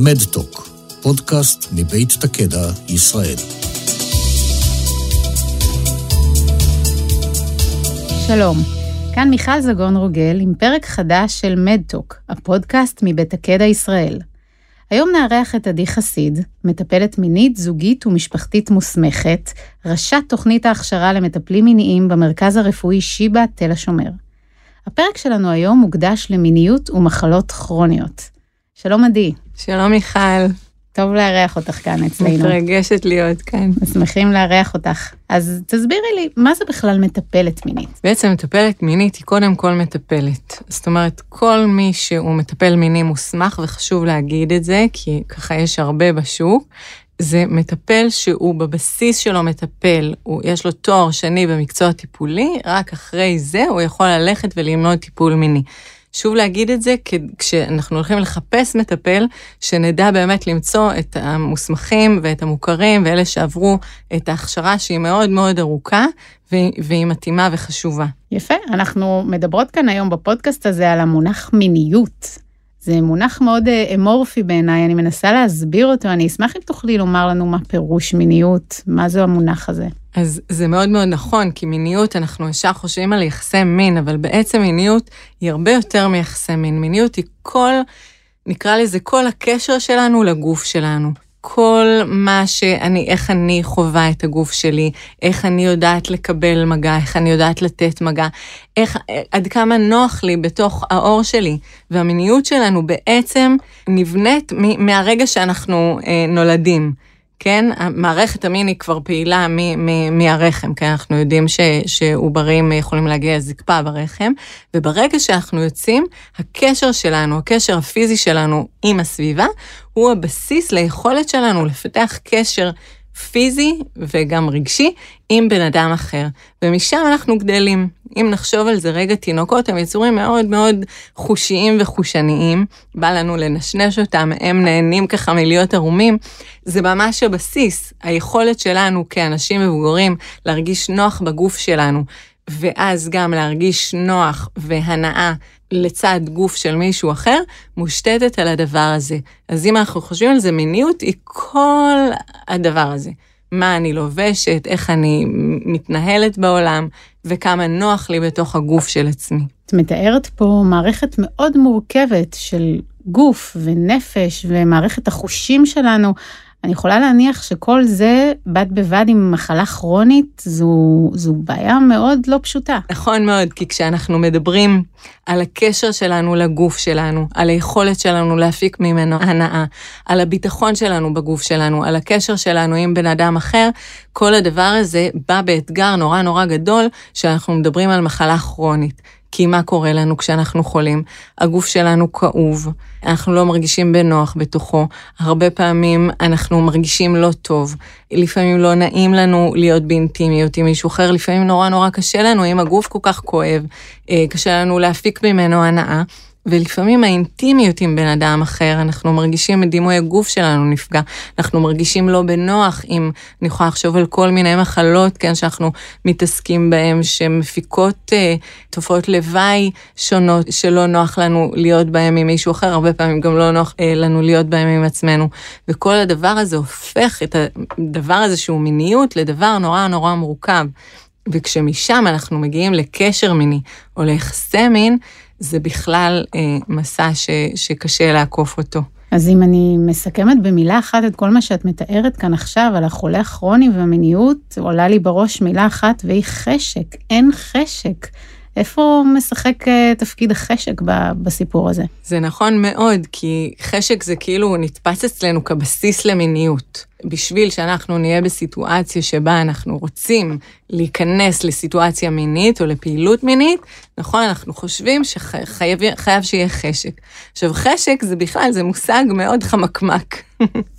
מדטוק, פודקאסט מבית תקדע, ישראל. שלום, כאן מיכל זגון רוגל עם פרק חדש של מדטוק, הפודקאסט מבית תקדע ישראל. היום נארח את עדי חסיד, מטפלת מינית, זוגית ומשפחתית מוסמכת, ראשת תוכנית ההכשרה למטפלים מיניים במרכז הרפואי שיבא תל השומר. הפרק שלנו היום מוקדש למיניות ומחלות כרוניות. שלום עדי. שלום מיכל. טוב לארח אותך כאן אצלנו. מתרגשת להיות כאן. שמחים לארח אותך. אז תסבירי לי, מה זה בכלל מטפלת מינית? בעצם מטפלת מינית היא קודם כל מטפלת. זאת אומרת, כל מי שהוא מטפל מיני מוסמך, וחשוב להגיד את זה, כי ככה יש הרבה בשוק, זה מטפל שהוא בבסיס שלו מטפל, הוא, יש לו תואר שני במקצוע טיפולי, רק אחרי זה הוא יכול ללכת וללמוד טיפול מיני. שוב להגיד את זה, כשאנחנו הולכים לחפש מטפל, שנדע באמת למצוא את המוסמכים ואת המוכרים ואלה שעברו את ההכשרה שהיא מאוד מאוד ארוכה והיא מתאימה וחשובה. יפה, אנחנו מדברות כאן היום בפודקאסט הזה על המונח מיניות. זה מונח מאוד אה, אמורפי בעיניי, אני מנסה להסביר אותו, אני אשמח אם תוכלי לומר לנו מה פירוש מיניות, מה זה המונח הזה. אז זה מאוד מאוד נכון, כי מיניות, אנחנו ישר חושבים על יחסי מין, אבל בעצם מיניות היא הרבה יותר מיחסי מין. מיניות היא כל, נקרא לזה, כל הקשר שלנו לגוף שלנו. כל מה שאני, איך אני חווה את הגוף שלי, איך אני יודעת לקבל מגע, איך אני יודעת לתת מגע, איך, עד כמה נוח לי בתוך האור שלי. והמיניות שלנו בעצם נבנית מהרגע שאנחנו אה, נולדים. כן, המערכת המין היא כבר פעילה מהרחם, כן, אנחנו יודעים ש, שעוברים יכולים להגיע לזקפה ברחם, וברגע שאנחנו יוצאים, הקשר שלנו, הקשר הפיזי שלנו עם הסביבה, הוא הבסיס ליכולת שלנו לפתח קשר פיזי וגם רגשי עם בן אדם אחר. ומשם אנחנו גדלים. אם נחשוב על זה רגע, תינוקות הם יצורים מאוד מאוד חושיים וחושניים, בא לנו לנשנש אותם, הם נהנים ככה מלהיות ערומים. זה ממש הבסיס, היכולת שלנו כאנשים מבוגרים להרגיש נוח בגוף שלנו, ואז גם להרגיש נוח והנאה לצד גוף של מישהו אחר, מושתתת על הדבר הזה. אז אם אנחנו חושבים על זה, מיניות היא כל הדבר הזה. מה אני לובשת, איך אני מתנהלת בעולם, וכמה נוח לי בתוך הגוף של עצמי. את מתארת פה מערכת מאוד מורכבת של גוף ונפש ומערכת החושים שלנו. אני יכולה להניח שכל זה בד בבד עם מחלה כרונית, זו, זו בעיה מאוד לא פשוטה. נכון מאוד, כי כשאנחנו מדברים על הקשר שלנו לגוף שלנו, על היכולת שלנו להפיק ממנו הנאה, על הביטחון שלנו בגוף שלנו, על הקשר שלנו עם בן אדם אחר, כל הדבר הזה בא באתגר נורא נורא גדול, שאנחנו מדברים על מחלה כרונית. כי מה קורה לנו כשאנחנו חולים? הגוף שלנו כאוב, אנחנו לא מרגישים בנוח בתוכו, הרבה פעמים אנחנו מרגישים לא טוב, לפעמים לא נעים לנו להיות באינטימיות עם מישהו אחר, לפעמים נורא נורא קשה לנו אם הגוף כל כך כואב, אה, קשה לנו להפיק ממנו הנאה. ולפעמים האינטימיות עם בן אדם אחר, אנחנו מרגישים את דימוי הגוף שלנו נפגע, אנחנו מרגישים לא בנוח אם, אני יכולה לחשוב על כל מיני מחלות, כן, שאנחנו מתעסקים בהן, שמפיקות אה, תופעות לוואי שונות, שלא נוח לנו להיות בהן עם מישהו אחר, הרבה פעמים גם לא נוח אה, לנו להיות בהן עם עצמנו. וכל הדבר הזה הופך את הדבר הזה שהוא מיניות לדבר נורא נורא מורכב. וכשמשם אנחנו מגיעים לקשר מיני או ליחסי מין, זה בכלל אה, מסע ש, שקשה לעקוף אותו. אז אם אני מסכמת במילה אחת את כל מה שאת מתארת כאן עכשיו על החולה הכרוני והמיניות, עולה לי בראש מילה אחת והיא חשק. אין חשק. איפה משחק אה, תפקיד החשק בסיפור הזה? זה נכון מאוד, כי חשק זה כאילו נתפס אצלנו כבסיס למיניות. בשביל שאנחנו נהיה בסיטואציה שבה אנחנו רוצים להיכנס לסיטואציה מינית או לפעילות מינית, נכון, אנחנו חושבים שחייב שיהיה חשק. עכשיו, חשק זה בכלל, זה מושג מאוד חמקמק.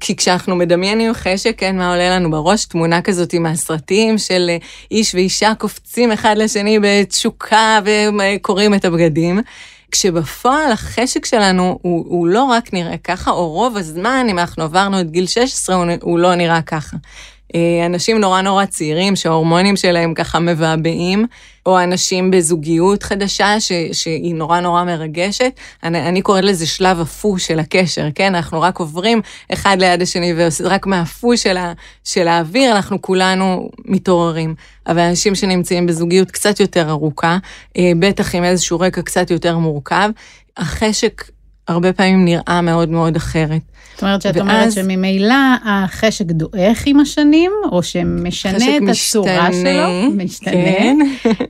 כי כשאנחנו מדמיינים חשק, כן, מה עולה לנו בראש? תמונה כזאת עם הסרטים של אה, איש ואישה קופצים אחד לשני בתשוקה וקוראים את הבגדים. כשבפועל החשק שלנו הוא, הוא לא רק נראה ככה, או רוב הזמן, אם אנחנו עברנו את גיל 16, הוא, הוא לא נראה ככה. אה, אנשים נורא נורא צעירים שההורמונים שלהם ככה מבעבעים, או אנשים בזוגיות חדשה ש, שהיא נורא נורא מרגשת. אני, אני קוראת לזה שלב הפו של הקשר, כן? אנחנו רק עוברים אחד ליד השני, ורק מהפו של, ה, של האוויר אנחנו כולנו מתעוררים. אבל אנשים שנמצאים בזוגיות קצת יותר ארוכה, אה, בטח עם איזשהו רקע קצת יותר מורכב, החשק הרבה פעמים נראה מאוד מאוד אחרת. זאת אומרת שאת ואז... אומרת שממילא החשק דועך עם השנים, או שמשנה את הצורה משתנה, שלו, משתנה. כן.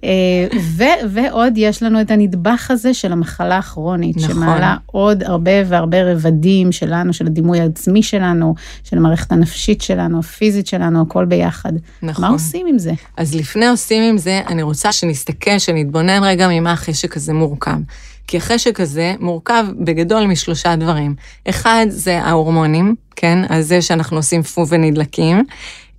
אה, ו- ועוד יש לנו את הנדבך הזה של המחלה הכרונית, נכון. שמעלה עוד הרבה והרבה רבדים שלנו, של הדימוי העצמי שלנו, של המערכת הנפשית שלנו, הפיזית שלנו, הכל ביחד. נכון. מה עושים עם זה? אז לפני עושים עם זה, אני רוצה שנסתכל, שנתבונן רגע ממה החשק הזה מורכב. כי החשק הזה מורכב בגדול משלושה דברים. אחד זה ההורמונים, כן? על זה שאנחנו עושים פו ונדלקים.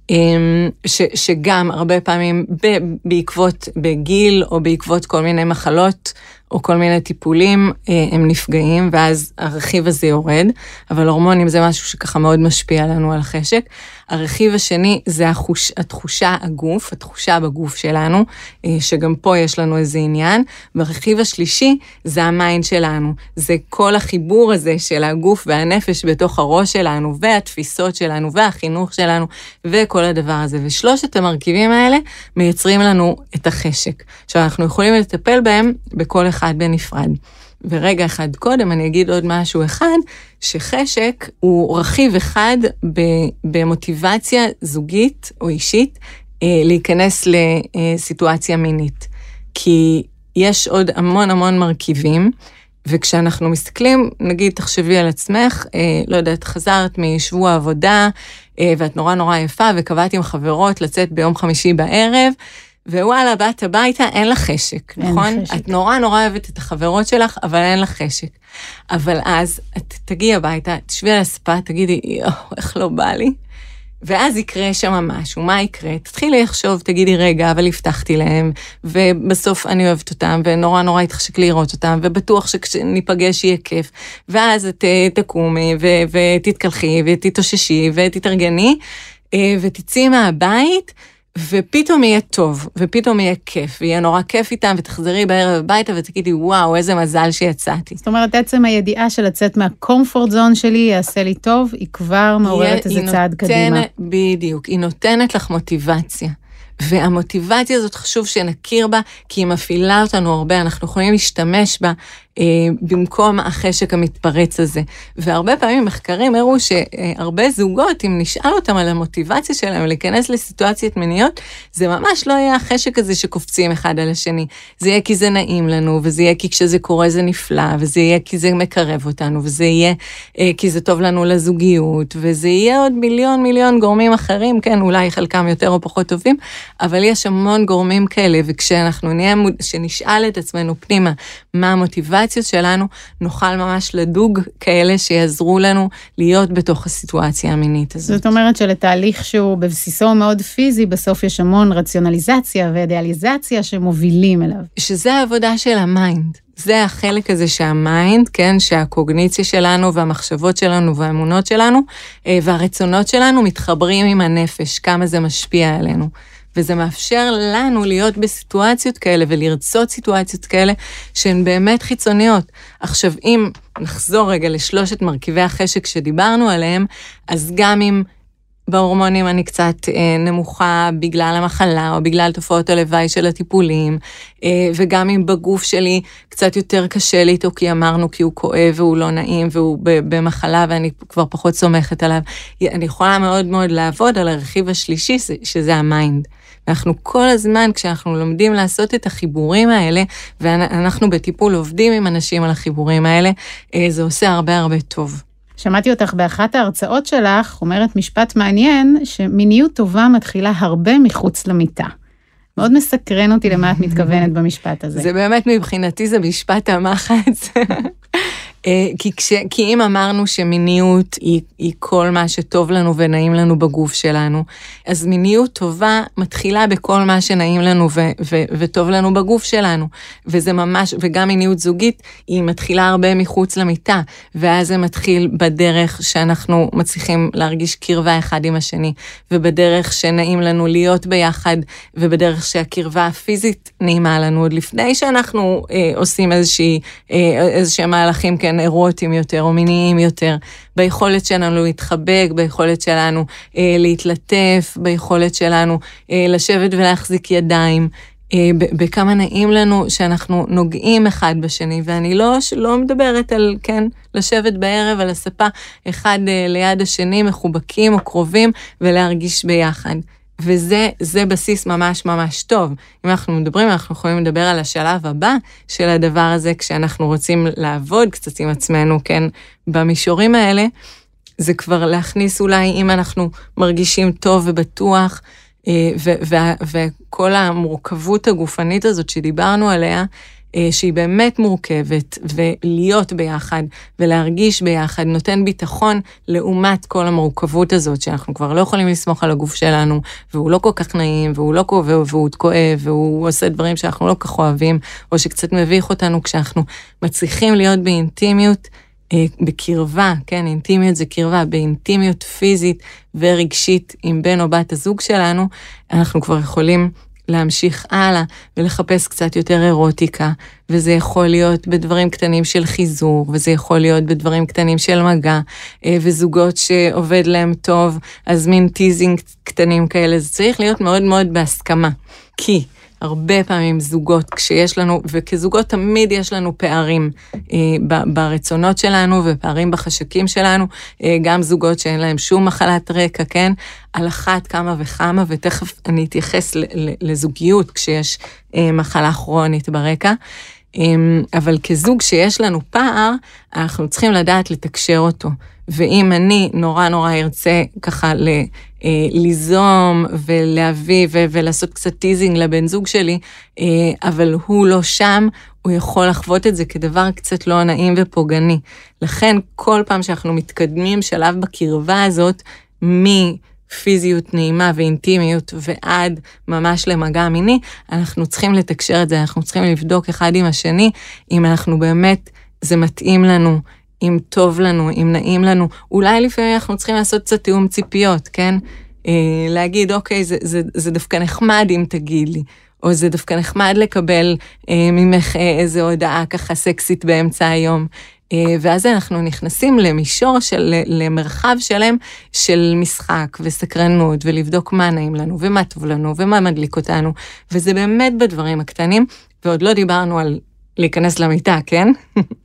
אמ, ש, שגם הרבה פעמים ב, בעקבות, בגיל או בעקבות כל מיני מחלות או כל מיני טיפולים, אה, הם נפגעים, ואז הרכיב הזה יורד, אבל הורמונים זה משהו שככה מאוד משפיע לנו על החשק. הרכיב השני זה החוש, התחושה הגוף, התחושה בגוף שלנו, אה, שגם פה יש לנו איזה עניין. והרכיב השלישי זה ה mind שלנו, זה כל החיבור הזה של הגוף והנפש בתוך הראש שלנו, והתפיסות שלנו, והחינוך שלנו, וכל הדבר הזה. ושלושת המרכיבים האלה מייצרים לנו את החשק. עכשיו, אנחנו יכולים לטפל בהם בכל אחד בנפרד. ורגע אחד קודם אני אגיד עוד משהו אחד, שחשק הוא רכיב אחד במוטיבציה זוגית או אישית אה, להיכנס לסיטואציה מינית. כי יש עוד המון המון מרכיבים, וכשאנחנו מסתכלים, נגיד, תחשבי על עצמך, אה, לא יודעת, חזרת משבוע עבודה, אה, ואת נורא נורא יפה, וקבעת עם חברות לצאת ביום חמישי בערב, ווואלה, באת הביתה, אין לך חשק, אין נכון? חשק. את נורא נורא אוהבת את החברות שלך, אבל אין לך חשק. אבל אז את תגיעי הביתה, תשבי על הספה, תגידי, יואו, איך לא בא לי? ואז יקרה שם משהו, מה יקרה? תתחילי לחשוב, תגידי, רגע, אבל הבטחתי להם, ובסוף אני אוהבת אותם, ונורא נורא התחשק לראות אותם, ובטוח שכשניפגש יהיה כיף. ואז את אה, תקומי, ותתקלחי, ותתאוששי, ותתארגני, אה, ותצאי מהבית. ופתאום יהיה טוב, ופתאום יהיה כיף, ויהיה נורא כיף איתם, ותחזרי בערב הביתה ותגידי, וואו, איזה מזל שיצאתי. זאת אומרת, עצם הידיעה של לצאת מהקומפורט זון שלי יעשה לי טוב, היא כבר מעוררת איזה צעד קדימה. בדיוק, היא נותנת לך מוטיבציה. והמוטיבציה הזאת חשוב שנכיר בה, כי היא מפעילה אותנו הרבה, אנחנו יכולים להשתמש בה במקום החשק המתפרץ הזה. והרבה פעמים מחקרים הראו שהרבה זוגות, אם נשאל אותם על המוטיבציה שלהם להיכנס לסיטואציות מיניות, זה ממש לא יהיה החשק הזה שקופצים אחד על השני. זה יהיה כי זה נעים לנו, וזה יהיה כי כשזה קורה זה נפלא, וזה יהיה כי זה מקרב אותנו, וזה יהיה אה, כי זה טוב לנו לזוגיות, וזה יהיה עוד מיליון מיליון גורמים אחרים, כן, אולי חלקם יותר או פחות טובים, אבל יש המון גורמים כאלה, וכשאנחנו נהיה, שנשאל את עצמנו פנימה, מה המוטיבציות שלנו, נוכל ממש לדוג כאלה שיעזרו לנו להיות בתוך הסיטואציה המינית הזאת. זאת אומרת שלתהליך שהוא בבסיסו מאוד פיזי, בסוף יש המון רציונליזציה ואידיאליזציה שמובילים אליו. שזה העבודה של ה mind. זה החלק הזה שה mind, כן, שהקוגניציה שלנו והמחשבות שלנו והאמונות שלנו אה, והרצונות שלנו מתחברים עם הנפש, כמה זה משפיע עלינו. וזה מאפשר לנו להיות בסיטואציות כאלה ולרצות סיטואציות כאלה שהן באמת חיצוניות. עכשיו, אם נחזור רגע לשלושת מרכיבי החשק שדיברנו עליהם, אז גם אם בהורמונים אני קצת אה, נמוכה בגלל המחלה או בגלל תופעות הלוואי של הטיפולים, אה, וגם אם בגוף שלי קצת יותר קשה לי איתו, כי אמרנו כי הוא כואב והוא לא נעים והוא במחלה ואני כבר פחות סומכת עליו, אני יכולה מאוד מאוד לעבוד על הרכיב השלישי, שזה ה mind. אנחנו כל הזמן, כשאנחנו לומדים לעשות את החיבורים האלה, ואנחנו בטיפול עובדים עם אנשים על החיבורים האלה, אה, זה עושה הרבה הרבה טוב. שמעתי אותך באחת ההרצאות שלך, אומרת משפט מעניין, שמיניות טובה מתחילה הרבה מחוץ למיטה. מאוד מסקרן אותי למה את מתכוונת במשפט הזה. זה באמת, מבחינתי זה משפט המחץ. אה, כי, כש, כי אם אמרנו שמיניות היא, היא כל מה שטוב לנו ונעים לנו בגוף שלנו, אז מיניות טובה מתחילה בכל מה שנעים לנו ו, ו, וטוב לנו בגוף שלנו. וזה ממש, וגם מיניות זוגית, היא מתחילה הרבה מחוץ למיטה, ואז זה מתחיל בדרך שאנחנו מצליחים להרגיש קרבה אחד עם השני, ובדרך שנעים לנו להיות ביחד, ובדרך שהקרבה הפיזית נעימה לנו עוד לפני שאנחנו אה, עושים איזושהי, אה, איזשהם מהלכים, כן, אירוטיים יותר או מיניים יותר, ביכולת שלנו להתחבק, ביכולת שלנו אה, להתלטף, ביכולת שלנו אה, לשבת ולהחזיק ידיים. אה, בכמה נעים לנו שאנחנו נוגעים אחד בשני, ואני לא, לא מדברת על, כן, לשבת בערב על הספה אחד אה, ליד השני, מחובקים או קרובים, ולהרגיש ביחד. וזה בסיס ממש ממש טוב. אם אנחנו מדברים, אנחנו יכולים לדבר על השלב הבא של הדבר הזה, כשאנחנו רוצים לעבוד קצת עם עצמנו, כן, במישורים האלה, זה כבר להכניס אולי, אם אנחנו מרגישים טוב ובטוח, אה, וכל המורכבות הגופנית הזאת שדיברנו עליה, שהיא באמת מורכבת, ולהיות ביחד ולהרגיש ביחד נותן ביטחון לעומת כל המורכבות הזאת, שאנחנו כבר לא יכולים לסמוך על הגוף שלנו, והוא לא כל כך נעים, והוא לא כואב, והוא כואב, והוא עושה דברים שאנחנו לא כל כך אוהבים, או שקצת מביך אותנו כשאנחנו מצליחים להיות באינטימיות. אה, בקרבה, כן, אינטימיות זה קרבה, באינטימיות פיזית ורגשית עם בן או בת הזוג שלנו, אנחנו כבר יכולים להמשיך הלאה ולחפש קצת יותר אירוטיקה, וזה יכול להיות בדברים קטנים של חיזור, וזה יכול להיות בדברים קטנים של מגע, אה, וזוגות שעובד להם טוב, אז מין teasing קטנים כאלה, זה צריך להיות מאוד מאוד בהסכמה. כי הרבה פעמים זוגות, כשיש לנו, וכזוגות תמיד יש לנו פערים אה, ברצונות שלנו ופערים בחשקים שלנו, אה, גם זוגות שאין להם שום מחלת רקע, כן? על אחת כמה וכמה, ותכף אני אתייחס לזוגיות כשיש אה, מחלה כרונית ברקע. אה, אבל כזוג שיש לנו פער, אנחנו צריכים לדעת לתקשר אותו. ואם אני נורא נורא ארצה ככה ל, ליזום ולהביא ו, ולעשות קצת teasing לבן זוג שלי, אה, אבל הוא לא שם, הוא יכול לחוות את זה כדבר קצת לא נעים ופוגעני. לכן כל פעם שאנחנו מתקדמים שלב בקרבה הזאת, מפיזיות נעימה ואינטימיות ועד ממש למגע מיני, אנחנו צריכים לתקשר את זה, אנחנו צריכים לבדוק אחד עם השני, אם אנחנו באמת, זה מתאים לנו, אם טוב לנו, אם נעים לנו. אולי לפעמים אנחנו צריכים לעשות קצת תיאום ציפיות, כן? אה, להגיד, אוקיי, זה, זה, זה דווקא נחמד אם תגיד לי, או זה דווקא נחמד לקבל אה, ממך אה, איזו הודעה ככה סקסית באמצע היום. אה, ואז אנחנו נכנסים למישור של, למרחב שלם של משחק וסקרנות, ולבדוק מה נעים לנו, ומה טוב לנו, ומה מדליק אותנו, וזה באמת בדברים הקטנים, ועוד לא דיברנו על להיכנס למיטה, כן?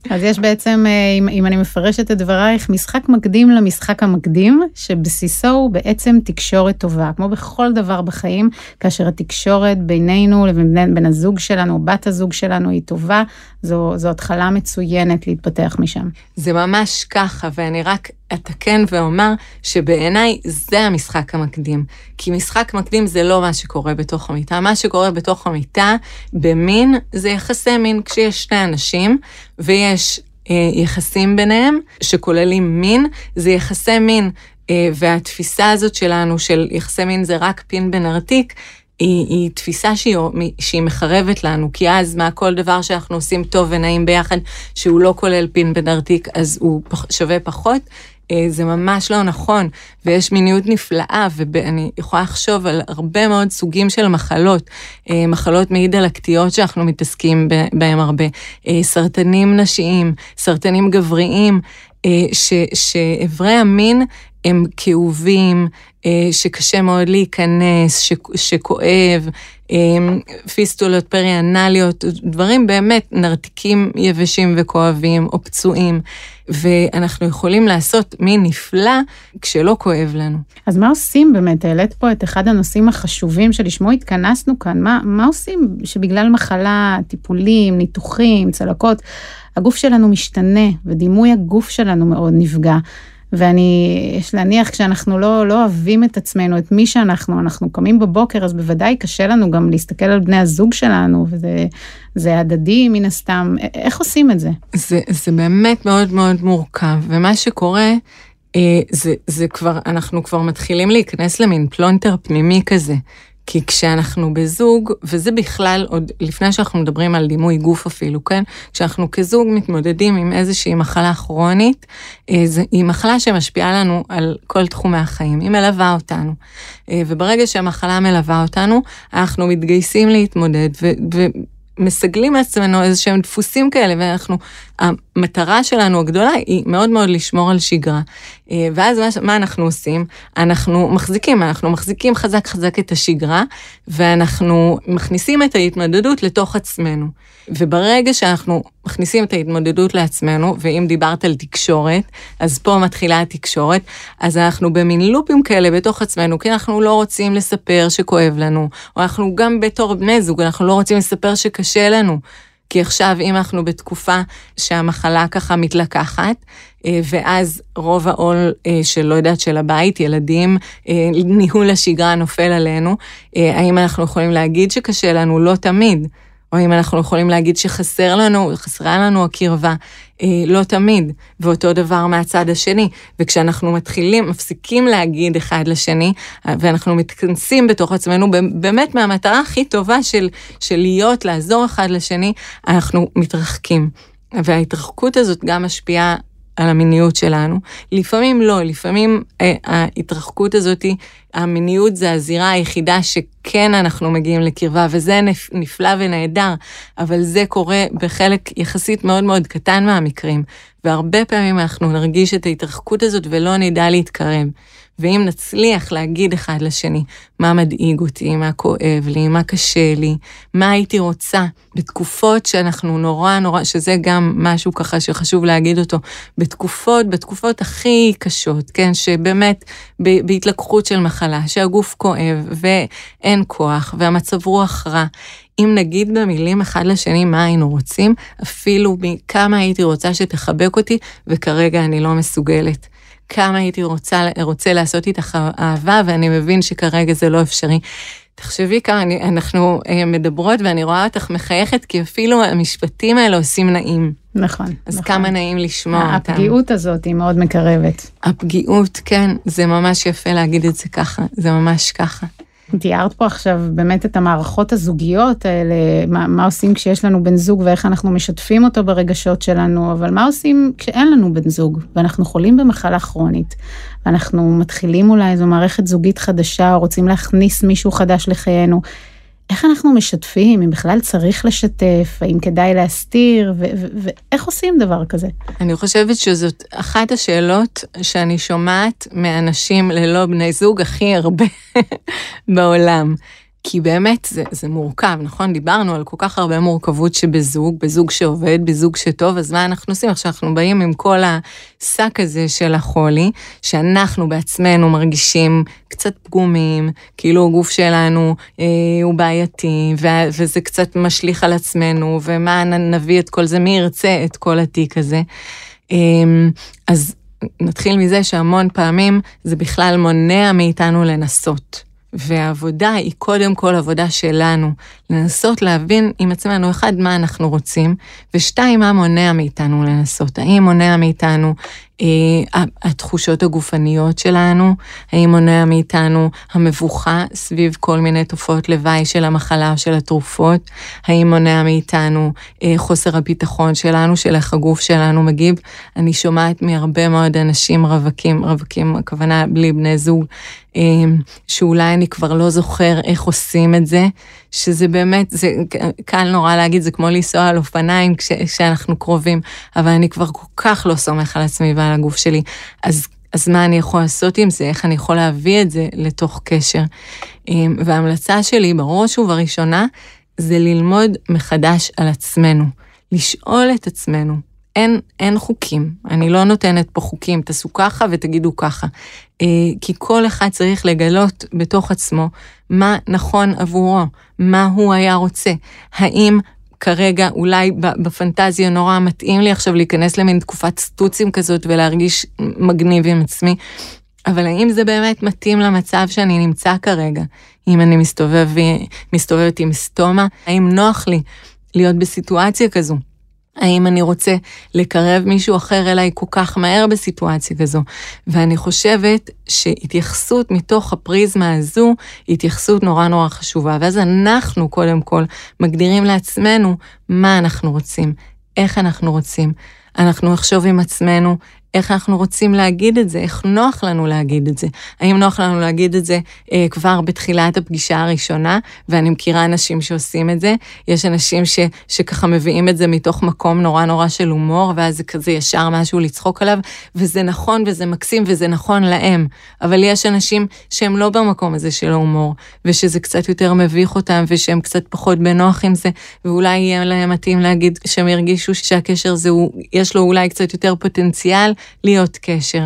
אז יש בעצם, אה, אם, אם אני מפרשת את דברייך, משחק מקדים למשחק המקדים, שבסיסו הוא בעצם תקשורת טובה. כמו בכל דבר בחיים, כאשר התקשורת בינינו לבין בן הזוג שלנו, בת הזוג שלנו, היא טובה, זו, זו התחלה מצוינת להתפתח משם. זה ממש ככה, ואני רק אתקן ואומר שבעיניי זה המשחק המקדים. כי משחק מקדים זה לא מה שקורה בתוך המיטה. מה שקורה בתוך המיטה במין זה יחסי מין כשיש שני אנשים ויש אה, יחסים ביניהם שכוללים מין, זה יחסי מין. אה, והתפיסה הזאת שלנו של יחסי מין זה רק פין בנרתיק, היא, היא תפיסה שהיא, שהיא מחרבת לנו, כי אז מה כל דבר שאנחנו עושים טוב ונעים ביחד, שהוא לא כולל פין בנרתיק, אז הוא שווה פחות. אה, זה ממש לא נכון, ויש מיניות נפלאה, ואני יכולה לחשוב על הרבה מאוד סוגים של מחלות, אה, מחלות מעי דלקתיות שאנחנו מתעסקים בהם הרבה, אה, סרטנים נשיים, סרטנים גבריים, שאיברי המין הם כאובים, שקשה מאוד להיכנס, שכואב, פיסטולות פריאנליות, דברים באמת נרתיקים יבשים וכואבים או פצועים. ואנחנו יכולים לעשות מין נפלא כשלא כואב לנו. אז מה עושים באמת? העלית פה את אחד הנושאים החשובים שלשמו התכנסנו כאן. מה, מה עושים שבגלל מחלה, טיפולים, ניתוחים, צלקות, הגוף שלנו משתנה ודימוי הגוף שלנו מאוד נפגע. ואני, יש להניח, כשאנחנו לא, לא אוהבים את עצמנו, את מי שאנחנו, אנחנו קמים בבוקר, אז בוודאי קשה לנו גם להסתכל על בני הזוג שלנו, וזה הדדי מן הסתם. איך עושים את זה? זה, זה באמת מאוד מאוד מורכב, ומה שקורה, אה, זה, זה כבר, אנחנו כבר מתחילים להיכנס למין פלונטר פנימי כזה. כי כשאנחנו בזוג, וזה בכלל עוד לפני שאנחנו מדברים על דימוי גוף אפילו, כן? כשאנחנו כזוג מתמודדים עם איזושהי מחלה כרונית, אה, היא מחלה שמשפיעה לנו על כל תחומי החיים, היא מלווה אותנו. אה, וברגע שהמחלה מלווה אותנו, אנחנו מתגייסים להתמודד, ו- מסגלים לעצמנו איזה שהם דפוסים כאלה, ואנחנו, המטרה שלנו הגדולה היא מאוד מאוד לשמור על שגרה. אה, ואז מה, מה אנחנו עושים? אנחנו מחזיקים, אנחנו מחזיקים חזק חזק את השגרה, ואנחנו מכניסים את ההתמודדות לתוך עצמנו. וברגע שאנחנו מכניסים את ההתמודדות לעצמנו, ואם דיברת על תקשורת, אז פה מתחילה התקשורת, אז אנחנו במין לופים כאלה בתוך עצמנו, כי אנחנו לא רוצים לספר שכואב לנו, או אנחנו גם בתור בני זוג, אנחנו לא רוצים לספר שקשה לנו. כי עכשיו, אם אנחנו בתקופה שהמחלה ככה מתלקחת, אה, ואז רוב העול אה, של, לא יודעת, של הבית, ילדים, אה, ניהול השגרה נופל עלינו, האם אנחנו יכולים להגיד שקשה לנו? לא תמיד. או אם אנחנו יכולים להגיד שחסר לנו, חסרה לנו הקרבה, לא תמיד, ואותו דבר מהצד השני. וכשאנחנו מתחילים, מפסיקים להגיד אחד לשני, ואנחנו מתכנסים בתוך עצמנו, באמת מהמטרה הכי טובה של, של להיות, לעזור אחד לשני, אנחנו מתרחקים. וההתרחקות הזאת גם משפיעה על המיניות שלנו. לפעמים לא, לפעמים אה, ההתרחקות הזאת, המיניות זה הזירה היחידה שכן אנחנו מגיעים לקרבה, וזה נפלא ונהדר, אבל זה קורה בחלק יחסית מאוד מאוד קטן מהמקרים, והרבה פעמים אנחנו נרגיש את ההתרחקות הזאת ולא נדע להתקרב. ואם נצליח להגיד אחד לשני מה מדאיג אותי, מה כואב לי, מה קשה לי, מה הייתי רוצה, בתקופות שאנחנו נורא נורא, שזה גם משהו ככה שחשוב להגיד אותו, בתקופות, בתקופות הכי קשות, כן, שבאמת בהתלקחות של מחלה, שהגוף כואב ואין כוח והמצב רוח רע. אם נגיד במילים אחד לשני מה היינו רוצים, אפילו מכמה הייתי רוצה שתחבק אותי, וכרגע אני לא מסוגלת. כמה הייתי רוצה, רוצה לעשות איתך אהבה, ואני מבין שכרגע זה לא אפשרי. תחשבי כמה אני, אנחנו אה, מדברות ואני רואה אותך מחייכת, כי אפילו המשפטים האלה עושים נעים. נכון. אז נכון. כמה נעים לשמוע אותם. הפגיעות הזאת היא מאוד מקרבת. הפגיעות, כן, זה ממש יפה להגיד את זה ככה, זה ממש ככה. תיארת פה עכשיו באמת את המערכות הזוגיות האלה, מה, מה עושים כשיש לנו בן זוג ואיך אנחנו משתפים אותו ברגשות שלנו, אבל מה עושים כשאין לנו בן זוג ואנחנו חולים במחלה כרונית, ואנחנו מתחילים אולי איזו מערכת זוגית חדשה, או רוצים להכניס מישהו חדש לחיינו. איך אנחנו משתפים, אם בכלל צריך לשתף, האם כדאי להסתיר, ואיך עושים דבר כזה? אני חושבת שזאת אחת השאלות שאני שומעת מאנשים ללא בני זוג הכי הרבה בעולם. כי באמת זה, זה מורכב, נכון? דיברנו על כל כך הרבה מורכבות שבזוג, בזוג שעובד, בזוג שטוב, אז מה אנחנו עושים? עכשיו אנחנו באים עם כל השק הזה של החולי, שאנחנו בעצמנו מרגישים קצת פגומים, כאילו הגוף שלנו אה, הוא בעייתי, ו- וזה קצת משליך על עצמנו, ומה נביא את כל זה, מי ירצה את כל התיק הזה. אה, אז נתחיל מזה שהמון פעמים זה בכלל מונע מאיתנו לנסות. והעבודה היא קודם כל עבודה שלנו, לנסות להבין עם עצמנו, אחד, מה אנחנו רוצים, ושתיים, מה מונע מאיתנו לנסות. האם מונע מאיתנו התחושות הגופניות שלנו, האם מונע מאיתנו המבוכה סביב כל מיני תופעות לוואי של המחלה או של התרופות, האם מונע מאיתנו אה, חוסר הביטחון שלנו, של איך הגוף שלנו מגיב. אני שומעת מהרבה מאוד אנשים רווקים, רווקים, הכוונה בלי בני זוג, אה, שאולי אני כבר לא זוכר איך עושים את זה, שזה באמת, זה קל נורא להגיד, זה כמו לנסוע על אופניים כש, כשאנחנו קרובים, אבל אני כבר כל כך לא סומך על עצמי ועל הגוף שלי, אז, אז מה אני יכול לעשות עם זה, איך אני יכול להביא את זה לתוך קשר. אמ, וההמלצה שלי בראש ובראשונה, זה ללמוד מחדש על עצמנו, לשאול את עצמנו, אין, אין חוקים, אני לא נותנת פה חוקים, תעשו ככה ותגידו ככה. אה, כי כל אחד צריך לגלות בתוך עצמו מה נכון עבורו, מה הוא היה רוצה. האם כרגע, אולי בפנטזיה נורא מתאים לי עכשיו להיכנס למין תקופת סטוצים כזאת ולהרגיש מגניב עם עצמי. אבל האם זה באמת מתאים למצב שאני נמצא כרגע? אם אני מסתובב, מסתובבת עם סטומה, האם נוח לי להיות בסיטואציה כזו? האם אני רוצה לקרב מישהו אחר אליי כל כך מהר בסיטואציה כזו? ואני חושבת שהתייחסות מתוך הפריזמה הזו היא התייחסות נורא נורא חשובה. ואז אנחנו קודם כל מגדירים לעצמנו מה אנחנו רוצים, איך אנחנו רוצים. אנחנו נחשוב עם עצמנו איך אנחנו רוצים להגיד את זה, איך נוח לנו להגיד את זה. האם נוח לנו להגיד את זה אה, כבר בתחילת הפגישה הראשונה, ואני מכירה אנשים שעושים את זה. יש אנשים ש, שככה מביאים את זה מתוך מקום נורא נורא של הומור, ואז זה כזה ישר משהו לצחוק עליו, וזה נכון וזה מקסים וזה נכון להם. אבל יש אנשים שהם לא במקום הזה של ההומור, ושזה קצת יותר מביך אותם, ושהם קצת פחות בנוח עם זה, ואולי יהיה להם מתאים להגיד שהם ירגישו שהקשר הזה, הוא, יש לו אולי קצת יותר פוטנציאל. להיות קשר.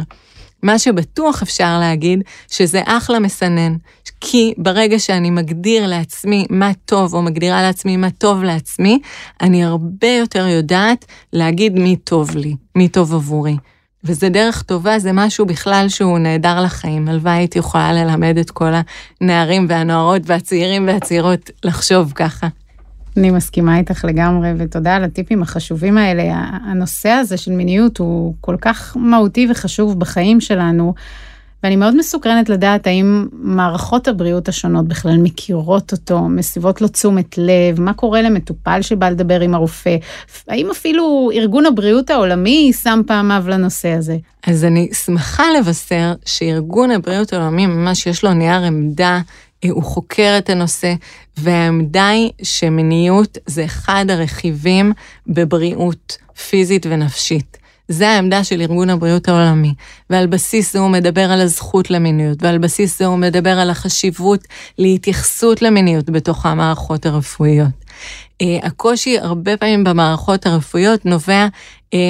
מה שבטוח אפשר להגיד, שזה אחלה מסנן, כי ברגע שאני מגדיר לעצמי מה טוב, או מגדירה לעצמי מה טוב לעצמי, אני הרבה יותר יודעת להגיד מי טוב לי, מי טוב עבורי. וזה דרך טובה, זה משהו בכלל שהוא נהדר לחיים. הלוואי הייתי יכולה ללמד את כל הנערים והנוערות והצעירים והצעירות לחשוב ככה. אני מסכימה איתך לגמרי, ותודה על הטיפים החשובים האלה. הנושא הזה של מיניות הוא כל כך מהותי וחשוב בחיים שלנו, ואני מאוד מסוקרנת לדעת האם מערכות הבריאות השונות בכלל מכירות אותו, מסיבות לו תשומת לב, מה קורה למטופל שבא לדבר עם הרופא, האם אפילו ארגון הבריאות העולמי שם פעמיו לנושא הזה. אז אני שמחה לבשר שארגון הבריאות העולמי ממש יש לו נייר עמדה הוא חוקר את הנושא, והעמדה היא שמיניות זה אחד הרכיבים בבריאות פיזית ונפשית. זה העמדה של ארגון הבריאות העולמי, ועל בסיס זה הוא מדבר על הזכות למיניות, ועל בסיס זה הוא מדבר על החשיבות להתייחסות למיניות בתוך המערכות הרפואיות. Uh, הקושי הרבה פעמים במערכות הרפואיות נובע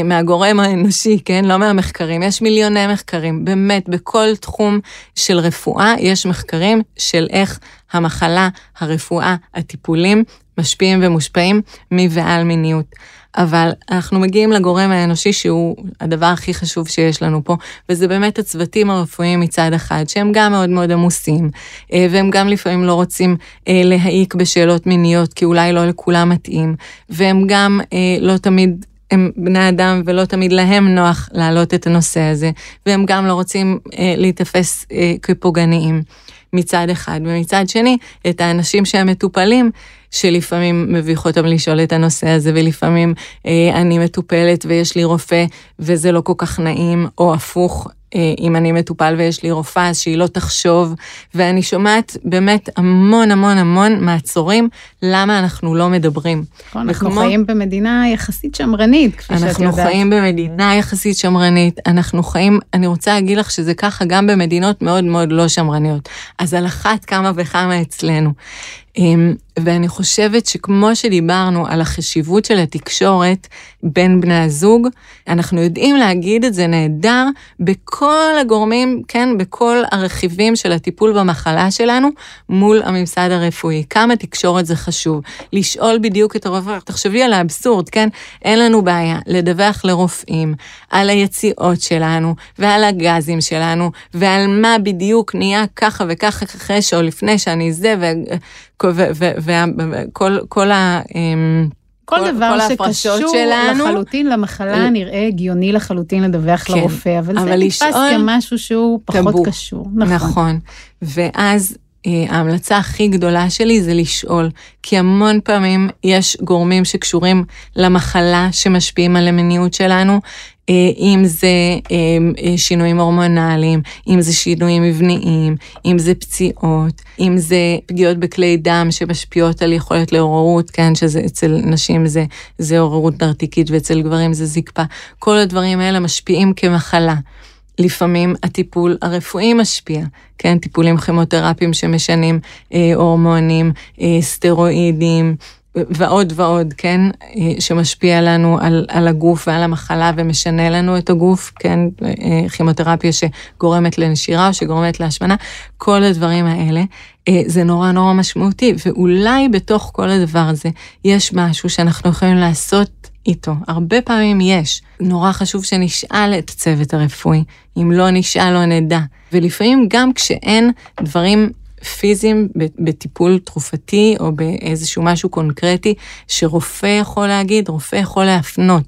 מהגורם האנושי, כן? לא מהמחקרים. יש מיליוני מחקרים, באמת, בכל תחום של רפואה יש מחקרים של איך המחלה, הרפואה, הטיפולים משפיעים ומושפעים מי ועל מיניות. אבל אנחנו מגיעים לגורם האנושי שהוא הדבר הכי חשוב שיש לנו פה, וזה באמת הצוותים הרפואיים מצד אחד, שהם גם מאוד מאוד עמוסים, אה, והם גם לפעמים לא רוצים אה, להעיק בשאלות מיניות, כי אולי לא לכולם מתאים, והם גם אה, לא תמיד... הם בני אדם ולא תמיד להם נוח להעלות את הנושא הזה, והם גם לא רוצים אה, להיתפס אה, כפוגעניים מצד אחד, ומצד שני, את האנשים שהם מטופלים, שלפעמים מביך אותם לשאול את הנושא הזה, ולפעמים אה, אני מטופלת ויש לי רופא וזה לא כל כך נעים, או הפוך, אם אני מטופל ויש לי רופאה, אז שהיא לא תחשוב, ואני שומעת באמת המון המון המון מעצורים למה אנחנו לא מדברים. נכון, אנחנו וכמו... חיים במדינה יחסית שמרנית, כפי שאת יודעת. אנחנו חיים במדינה יחסית שמרנית, אנחנו חיים, אני רוצה להגיד לך שזה ככה גם במדינות מאוד מאוד לא שמרניות. אז על אחת כמה וכמה אצלנו. ואני חושבת שכמו שדיברנו על החשיבות של התקשורת בין בני הזוג, אנחנו יודעים להגיד את זה נהדר בכל הגורמים, כן, בכל הרכיבים של הטיפול במחלה שלנו מול הממסד הרפואי. כמה תקשורת זה חשוב. לשאול בדיוק את הרופא, תחשבי על האבסורד, כן? אין לנו בעיה לדווח לרופאים על היציאות שלנו ועל הגזים שלנו ועל מה בדיוק נהיה ככה וככה אחרי או לפני שאני זה, וכל כל ה... אמ, כל, כל דבר כל שקשור שלנו, לחלוטין למחלה נראה הגיוני לחלוטין לדווח כן, לרופא, אבל, אבל זה נתפס כמשהו שהוא פחות טבו. קשור. נכון. נכון. ואז אה, ההמלצה הכי גדולה שלי זה לשאול, כי המון פעמים יש גורמים שקשורים למחלה שמשפיעים על המיניות שלנו, אה, אם זה אה, שינויים הורמונליים, אם זה שינויים מבניים, אם זה פציעות, אם זה פגיעות בכלי דם שמשפיעות על יכולת לעוררות, כן, שזה אצל נשים זה, זה עוררות נרתיקית ואצל גברים זה זקפה. כל הדברים האלה משפיעים כמחלה. לפעמים הטיפול הרפואי משפיע, כן, טיפולים כימותרפיים שמשנים אה, הורמונים, אה, סטרואידים, ועוד ועוד, כן, שמשפיע לנו על, על הגוף ועל המחלה ומשנה לנו את הגוף, כן, כימותרפיה שגורמת לנשירה או שגורמת להשמנה, כל הדברים האלה, זה נורא נורא משמעותי, ואולי בתוך כל הדבר הזה יש משהו שאנחנו יכולים לעשות איתו. הרבה פעמים יש. נורא חשוב שנשאל את הצוות הרפואי. אם לא נשאל, לא נדע. ולפעמים גם כשאין דברים פיזיים בטיפול תרופתי או באיזשהו משהו קונקרטי שרופא יכול להגיד, רופא יכול להפנות.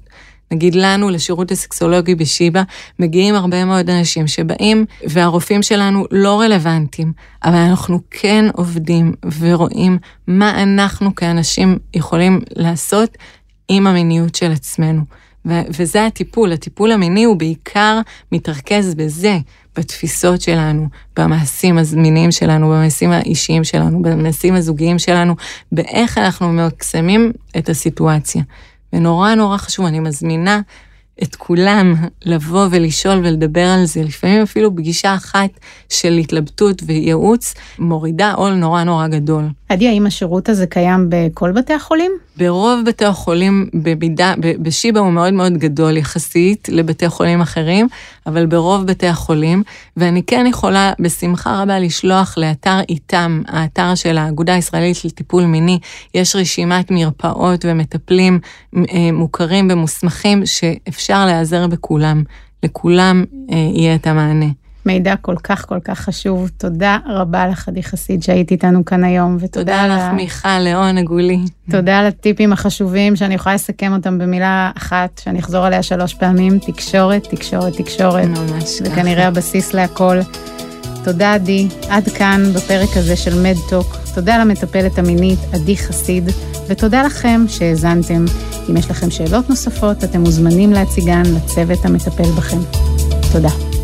נגיד לנו, לשירות הסקסולוגי בשיבא, מגיעים הרבה מאוד אנשים שבאים והרופאים שלנו לא רלוונטיים, אבל אנחנו כן עובדים ורואים מה אנחנו כאנשים יכולים לעשות עם המיניות של עצמנו. ו- וזה הטיפול, הטיפול המיני הוא בעיקר מתרכז בזה, בתפיסות שלנו, במעשים המיניים שלנו, במעשים האישיים שלנו, במעשים הזוגיים שלנו, באיך אנחנו ממקסמים את הסיטואציה. ונורא נורא חשוב, אני מזמינה את כולם לבוא ולשאול ולדבר על זה, לפעמים אפילו פגישה אחת של התלבטות וייעוץ מורידה עול נורא נורא גדול. עדי, האם השירות הזה קיים בכל בתי החולים? ברוב בתי החולים, במידה, בשיבא הוא מאוד מאוד גדול יחסית לבתי חולים אחרים, אבל ברוב בתי החולים, ואני כן יכולה בשמחה רבה לשלוח לאתר איתם, האתר של האגודה הישראלית לטיפול מיני, יש רשימת מרפאות ומטפלים אה, מוכרים ומוסמכים שאפשר להיעזר בכולם, לכולם אה, יהיה את המענה. מידע כל כך כל כך חשוב. תודה רבה לך, עדי חסיד, שהיית איתנו כאן היום, ותודה לך, לה... מיכל, לעונג הוא לי. תודה על הטיפים החשובים, שאני יכולה לסכם אותם במילה אחת, שאני אחזור עליה שלוש פעמים, תקשורת, תקשורת, תקשורת. ממש ככה. זה כנראה הבסיס להכל. תודה, עדי. עד כאן בפרק הזה של מדטוק. תודה למטפלת המינית, עדי חסיד, ותודה לכם שהאזנתם. אם יש לכם שאלות נוספות, אתם מוזמנים להציגן לצוות המטפל בכם. תודה.